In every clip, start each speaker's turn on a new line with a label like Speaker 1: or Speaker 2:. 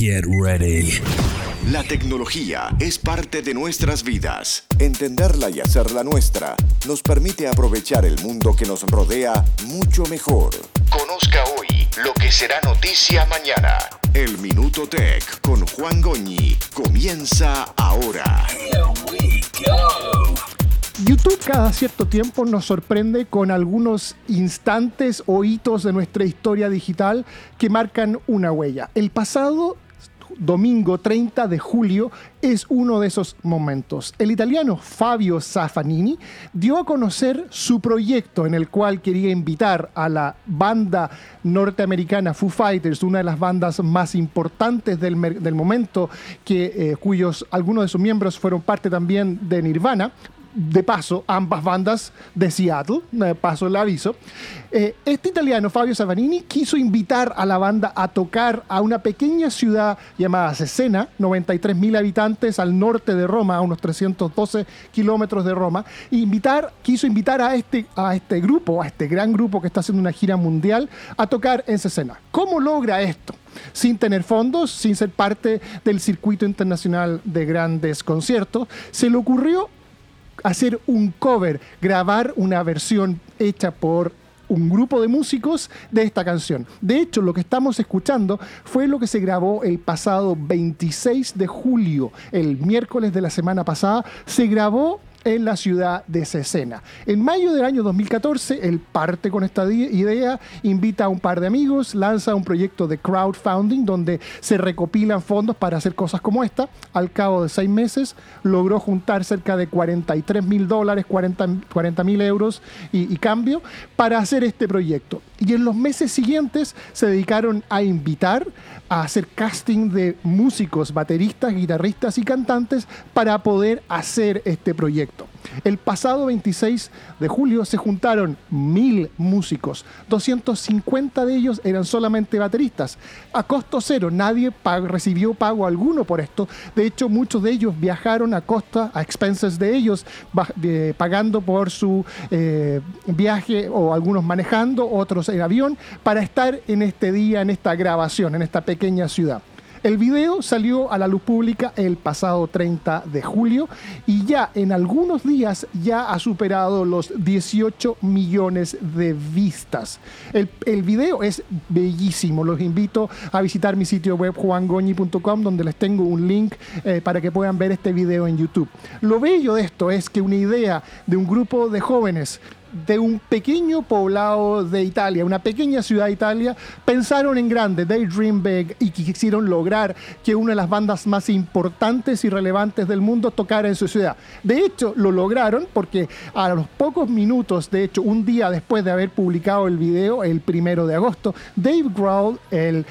Speaker 1: Get ready.
Speaker 2: La tecnología es parte de nuestras vidas. Entenderla y hacerla nuestra nos permite aprovechar el mundo que nos rodea mucho mejor. Conozca hoy lo que será noticia mañana. El Minuto Tech con Juan Goñi comienza ahora.
Speaker 3: YouTube cada cierto tiempo nos sorprende con algunos instantes o hitos de nuestra historia digital que marcan una huella. El pasado domingo 30 de julio es uno de esos momentos. El italiano Fabio Zaffanini dio a conocer su proyecto en el cual quería invitar a la banda norteamericana Foo Fighters, una de las bandas más importantes del, momento, que, eh, cuyos algunos de sus miembros fueron parte también de Nirvana, de paso, ambas bandas de Seattle, de paso el aviso. Eh, este italiano, Fabio Savanini, quiso invitar a la banda a tocar a una pequeña ciudad llamada Cesena, 93 mil habitantes al norte de Roma, a unos 312 kilómetros de Roma, e invitar, quiso invitar a este, a este grupo, a este gran grupo que está haciendo una gira mundial, a tocar en Cesena. ¿Cómo logra esto? sin tener fondos, sin ser parte del circuito internacional de grandes conciertos, se le ocurrió hacer un cover, grabar una versión hecha por un grupo de músicos de esta canción. De hecho, lo que estamos escuchando fue lo que se grabó el pasado 26 de julio, el miércoles de la semana pasada. Se grabó en la ciudad de Cesena. En mayo del año 2014, él parte con esta idea, invita a un par de amigos, lanza un proyecto de crowdfunding donde se recopilan fondos para hacer cosas como esta. Al cabo de seis meses, logró juntar cerca de 43 mil dólares, 40 mil euros y, y cambio para hacer este proyecto. Y en los meses siguientes se dedicaron a invitar, a hacer casting de músicos, bateristas, guitarristas y cantantes para poder hacer este proyecto. El pasado 26 de julio se juntaron mil músicos, 250 de ellos eran solamente bateristas, a costo cero, nadie recibió pago alguno por esto, de hecho muchos de ellos viajaron a costa, a expenses de ellos, pagando por su eh, viaje o algunos manejando, otros en avión, para estar en este día, en esta grabación, en esta pequeña ciudad. El video salió a la luz pública el pasado 30 de julio y ya en algunos días ya ha superado los 18 millones de vistas. El, video es bellísimo. Los invito a visitar mi sitio web juangoñi.com donde les tengo un link eh, para que puedan ver este video en YouTube. Lo bello de esto es que una idea de un grupo de jóvenes de un pequeño poblado de Italia, una pequeña ciudad de Italia, pensaron en grande, they dream big y quisieron lograr que una de las bandas más importantes y relevantes del mundo tocara en su ciudad. De hecho, lo lograron porque a los pocos minutos, de hecho, un día después de haber publicado el video, el primero de agosto, Dave Grohl, el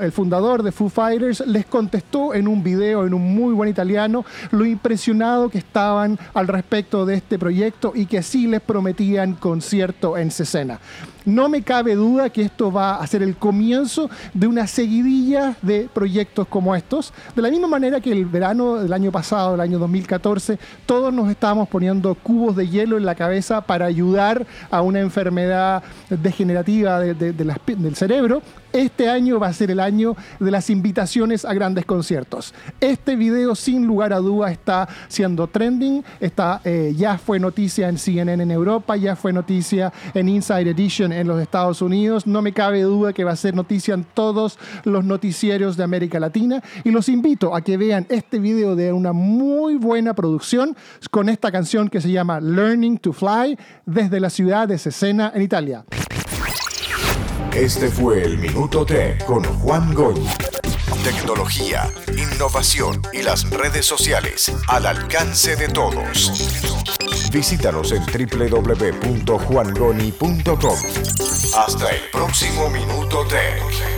Speaker 3: el fundador de Foo Fighters, les contestó en un video, en un muy buen italiano, lo impresionado que estaban al respecto de este proyecto y que sí les prometían concierto en Cesena. No me cabe duda que esto va a ser el comienzo de una seguidilla de proyectos como estos. De la misma manera que el verano del año pasado, el año 2014, todos nos estábamos poniendo cubos de hielo en la cabeza para ayudar a una enfermedad degenerativa del cerebro. Este año va a ser el año de las invitaciones a grandes conciertos. Este video, sin lugar a duda, está siendo trending. Está, eh, ya fue noticia en CNN en Europa, ya fue noticia en Inside Edition en los Estados Unidos. No me cabe duda que va a ser noticia en todos los noticieros de América Latina. Y los invito a que vean este video de una muy buena producción con esta canción que se llama Learning to Fly desde la ciudad de Cesena, en Italia.
Speaker 2: Este fue el Minuto T con Juan Goy. Tecnología, innovación y las redes sociales al alcance de todos. Visítanos en www.juangoni.com. Hasta el próximo Minuto Tech.